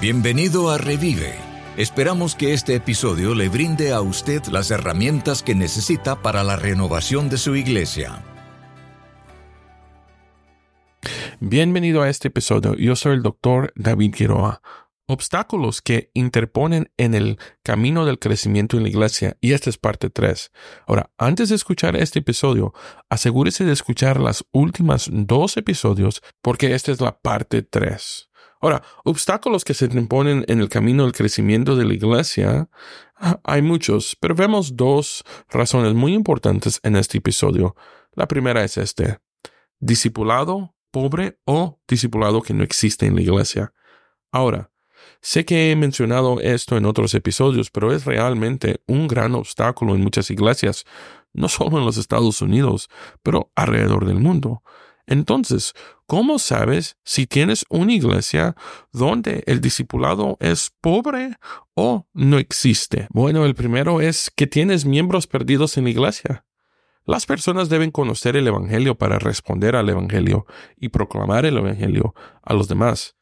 Bienvenido a Revive. Esperamos que este episodio le brinde a usted las herramientas que necesita para la renovación de su iglesia. Bienvenido a este episodio. Yo soy el doctor David Quiroa. Obstáculos que interponen en el camino del crecimiento en la iglesia, y esta es parte 3. Ahora, antes de escuchar este episodio, asegúrese de escuchar las últimas dos episodios, porque esta es la parte 3. Ahora, obstáculos que se imponen en el camino del crecimiento de la iglesia, ah, hay muchos, pero vemos dos razones muy importantes en este episodio. La primera es este, discipulado pobre o discipulado que no existe en la iglesia. Ahora, sé que he mencionado esto en otros episodios, pero es realmente un gran obstáculo en muchas iglesias, no solo en los Estados Unidos, pero alrededor del mundo. Entonces, ¿cómo sabes si tienes una iglesia donde el discipulado es pobre o no existe? Bueno, el primero es que tienes miembros perdidos en la iglesia. Las personas deben conocer el Evangelio para responder al Evangelio y proclamar el Evangelio a los demás,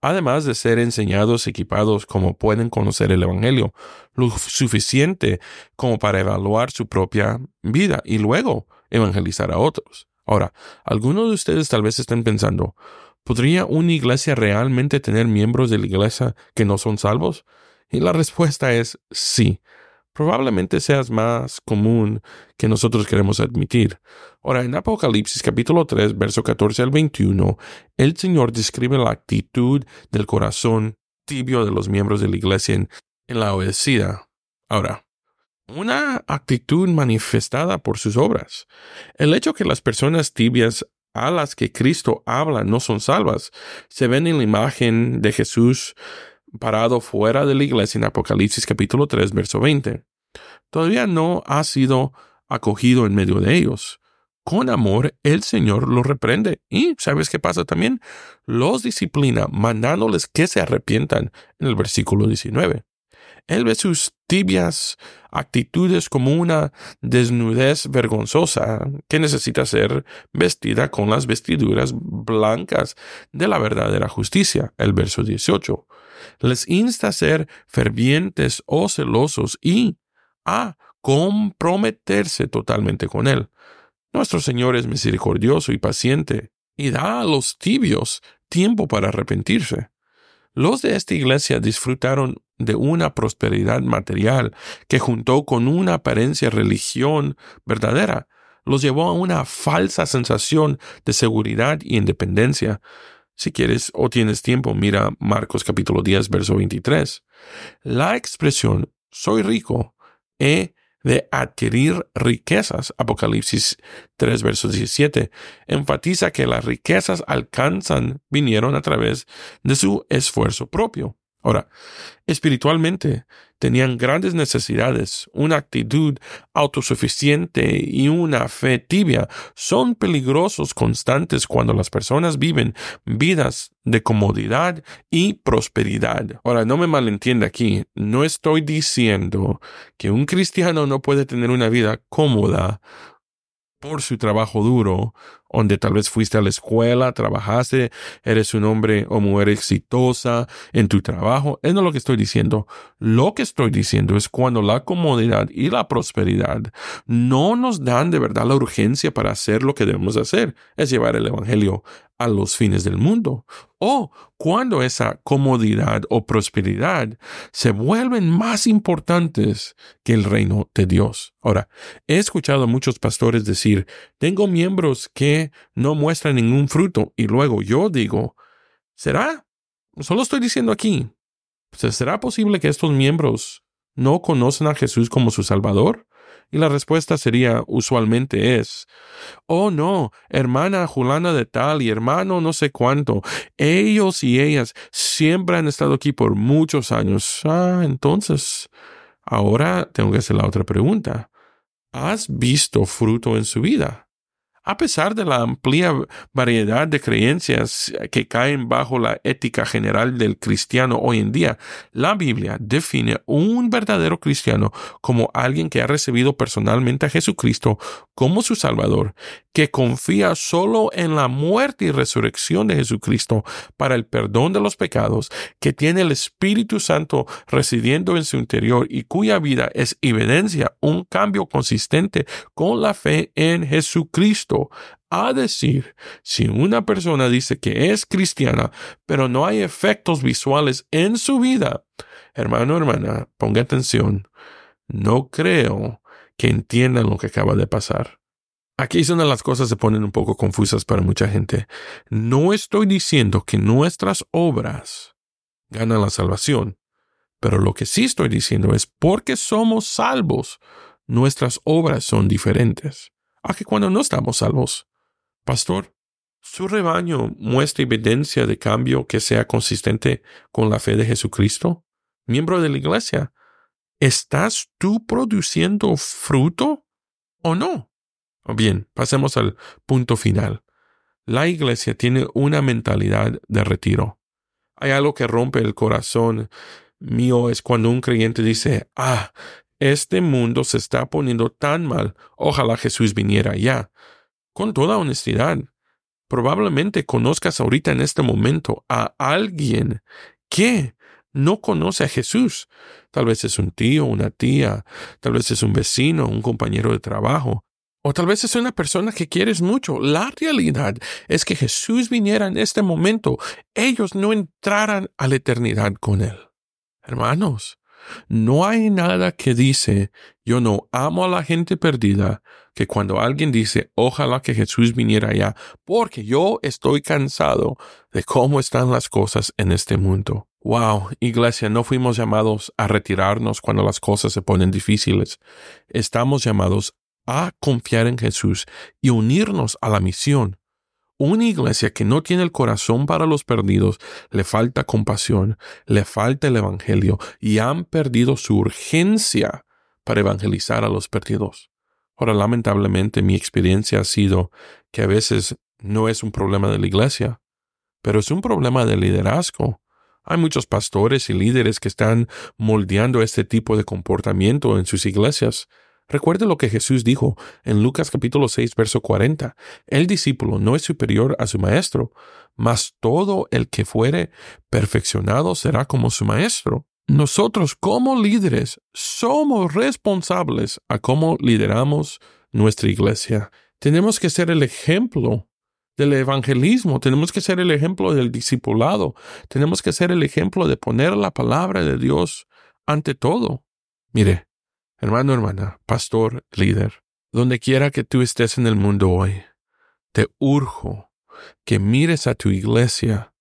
además de ser enseñados, equipados como pueden conocer el Evangelio, lo suficiente como para evaluar su propia vida y luego evangelizar a otros. Ahora, algunos de ustedes tal vez estén pensando, ¿podría una iglesia realmente tener miembros de la iglesia que no son salvos? Y la respuesta es sí. Probablemente seas más común que nosotros queremos admitir. Ahora, en Apocalipsis capítulo 3, verso 14 al 21, el Señor describe la actitud del corazón tibio de los miembros de la iglesia en, en la obedecida. Ahora, una actitud manifestada por sus obras. El hecho que las personas tibias a las que Cristo habla no son salvas, se ven en la imagen de Jesús parado fuera de la iglesia en Apocalipsis capítulo 3, verso 20. Todavía no ha sido acogido en medio de ellos. Con amor, el Señor los reprende. Y, ¿sabes qué pasa también? Los disciplina, mandándoles que se arrepientan en el versículo 19. Él ve sus tibias actitudes como una desnudez vergonzosa que necesita ser vestida con las vestiduras blancas de la verdadera justicia. El verso 18. Les insta a ser fervientes o celosos y a comprometerse totalmente con Él. Nuestro Señor es misericordioso y paciente y da a los tibios tiempo para arrepentirse. Los de esta iglesia disfrutaron de una prosperidad material que juntó con una apariencia religión verdadera, los llevó a una falsa sensación de seguridad y independencia. Si quieres o tienes tiempo, mira Marcos capítulo 10, verso 23. La expresión soy rico, he de adquirir riquezas, Apocalipsis 3, verso 17, enfatiza que las riquezas alcanzan, vinieron a través de su esfuerzo propio. Ahora, espiritualmente tenían grandes necesidades, una actitud autosuficiente y una fe tibia son peligrosos constantes cuando las personas viven vidas de comodidad y prosperidad. Ahora, no me malentienda aquí, no estoy diciendo que un cristiano no puede tener una vida cómoda por su trabajo duro, donde tal vez fuiste a la escuela, trabajaste, eres un hombre o mujer exitosa en tu trabajo. Es no lo que estoy diciendo. Lo que estoy diciendo es cuando la comodidad y la prosperidad no nos dan de verdad la urgencia para hacer lo que debemos hacer, es llevar el Evangelio a los fines del mundo. O cuando esa comodidad o prosperidad se vuelven más importantes que el reino de Dios. Ahora, he escuchado a muchos pastores decir, tengo miembros que no muestran ningún fruto y luego yo digo, ¿será? Solo estoy diciendo aquí, ¿será posible que estos miembros no conocen a Jesús como su Salvador? Y la respuesta sería usualmente es, oh no, hermana Julana de tal y hermano no sé cuánto, ellos y ellas siempre han estado aquí por muchos años. Ah, entonces, ahora tengo que hacer la otra pregunta. ¿Has visto fruto en su vida? A pesar de la amplia variedad de creencias que caen bajo la ética general del cristiano hoy en día, la Biblia define un verdadero cristiano como alguien que ha recibido personalmente a Jesucristo como su Salvador, que confía solo en la muerte y resurrección de Jesucristo para el perdón de los pecados, que tiene el Espíritu Santo residiendo en su interior y cuya vida es evidencia un cambio consistente con la fe en Jesucristo. A decir, si una persona dice que es cristiana, pero no hay efectos visuales en su vida, hermano, hermana, ponga atención, no creo que entiendan lo que acaba de pasar. Aquí es donde las cosas se ponen un poco confusas para mucha gente. No estoy diciendo que nuestras obras ganan la salvación, pero lo que sí estoy diciendo es porque somos salvos, nuestras obras son diferentes a que cuando no estamos salvos. Pastor, ¿su rebaño muestra evidencia de cambio que sea consistente con la fe de Jesucristo? Miembro de la iglesia, ¿estás tú produciendo fruto o no? Bien, pasemos al punto final. La iglesia tiene una mentalidad de retiro. Hay algo que rompe el corazón mío es cuando un creyente dice, ah, este mundo se está poniendo tan mal, ojalá Jesús viniera ya. Con toda honestidad, probablemente conozcas ahorita en este momento a alguien que no conoce a Jesús. Tal vez es un tío, una tía, tal vez es un vecino, un compañero de trabajo, o tal vez es una persona que quieres mucho. La realidad es que Jesús viniera en este momento, ellos no entraran a la eternidad con Él. Hermanos, no hay nada que dice yo no amo a la gente perdida que cuando alguien dice ojalá que Jesús viniera allá, porque yo estoy cansado de cómo están las cosas en este mundo. Wow, iglesia, no fuimos llamados a retirarnos cuando las cosas se ponen difíciles. Estamos llamados a confiar en Jesús y unirnos a la misión. Una iglesia que no tiene el corazón para los perdidos, le falta compasión, le falta el Evangelio y han perdido su urgencia para evangelizar a los perdidos. Ahora, lamentablemente, mi experiencia ha sido que a veces no es un problema de la iglesia, pero es un problema de liderazgo. Hay muchos pastores y líderes que están moldeando este tipo de comportamiento en sus iglesias, Recuerde lo que Jesús dijo en Lucas capítulo 6, verso 40. El discípulo no es superior a su maestro, mas todo el que fuere perfeccionado será como su maestro. Nosotros como líderes somos responsables a cómo lideramos nuestra iglesia. Tenemos que ser el ejemplo del evangelismo, tenemos que ser el ejemplo del discipulado, tenemos que ser el ejemplo de poner la palabra de Dios ante todo. Mire, Hermano, hermana, pastor, líder, donde quiera que tú estés en el mundo hoy, te urjo que mires a tu iglesia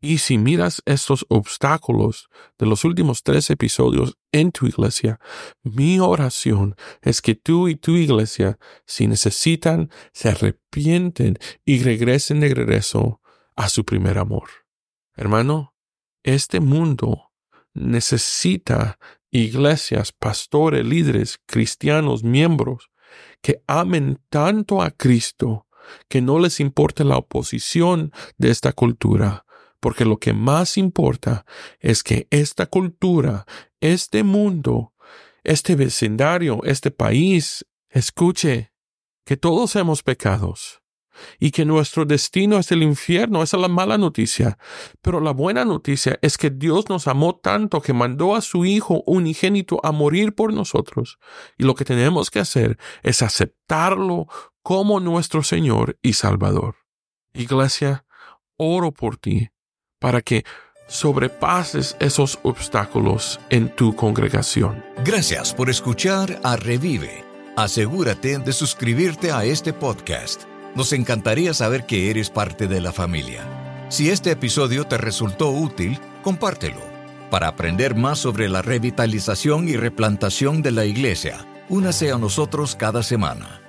y si miras estos obstáculos de los últimos tres episodios en tu iglesia, mi oración es que tú y tu iglesia, si necesitan, se arrepienten y regresen de regreso a su primer amor. Hermano, este mundo necesita iglesias, pastores, líderes, cristianos, miembros, que amen tanto a Cristo que no les importe la oposición de esta cultura, porque lo que más importa es que esta cultura, este mundo, este vecindario, este país, escuche que todos hemos pecados y que nuestro destino es el infierno. Esa es la mala noticia. Pero la buena noticia es que Dios nos amó tanto que mandó a su Hijo unigénito a morir por nosotros. Y lo que tenemos que hacer es aceptarlo como nuestro Señor y Salvador. Iglesia, oro por ti para que sobrepases esos obstáculos en tu congregación. Gracias por escuchar a Revive. Asegúrate de suscribirte a este podcast nos encantaría saber que eres parte de la familia. Si este episodio te resultó útil, compártelo. Para aprender más sobre la revitalización y replantación de la iglesia, únase a nosotros cada semana.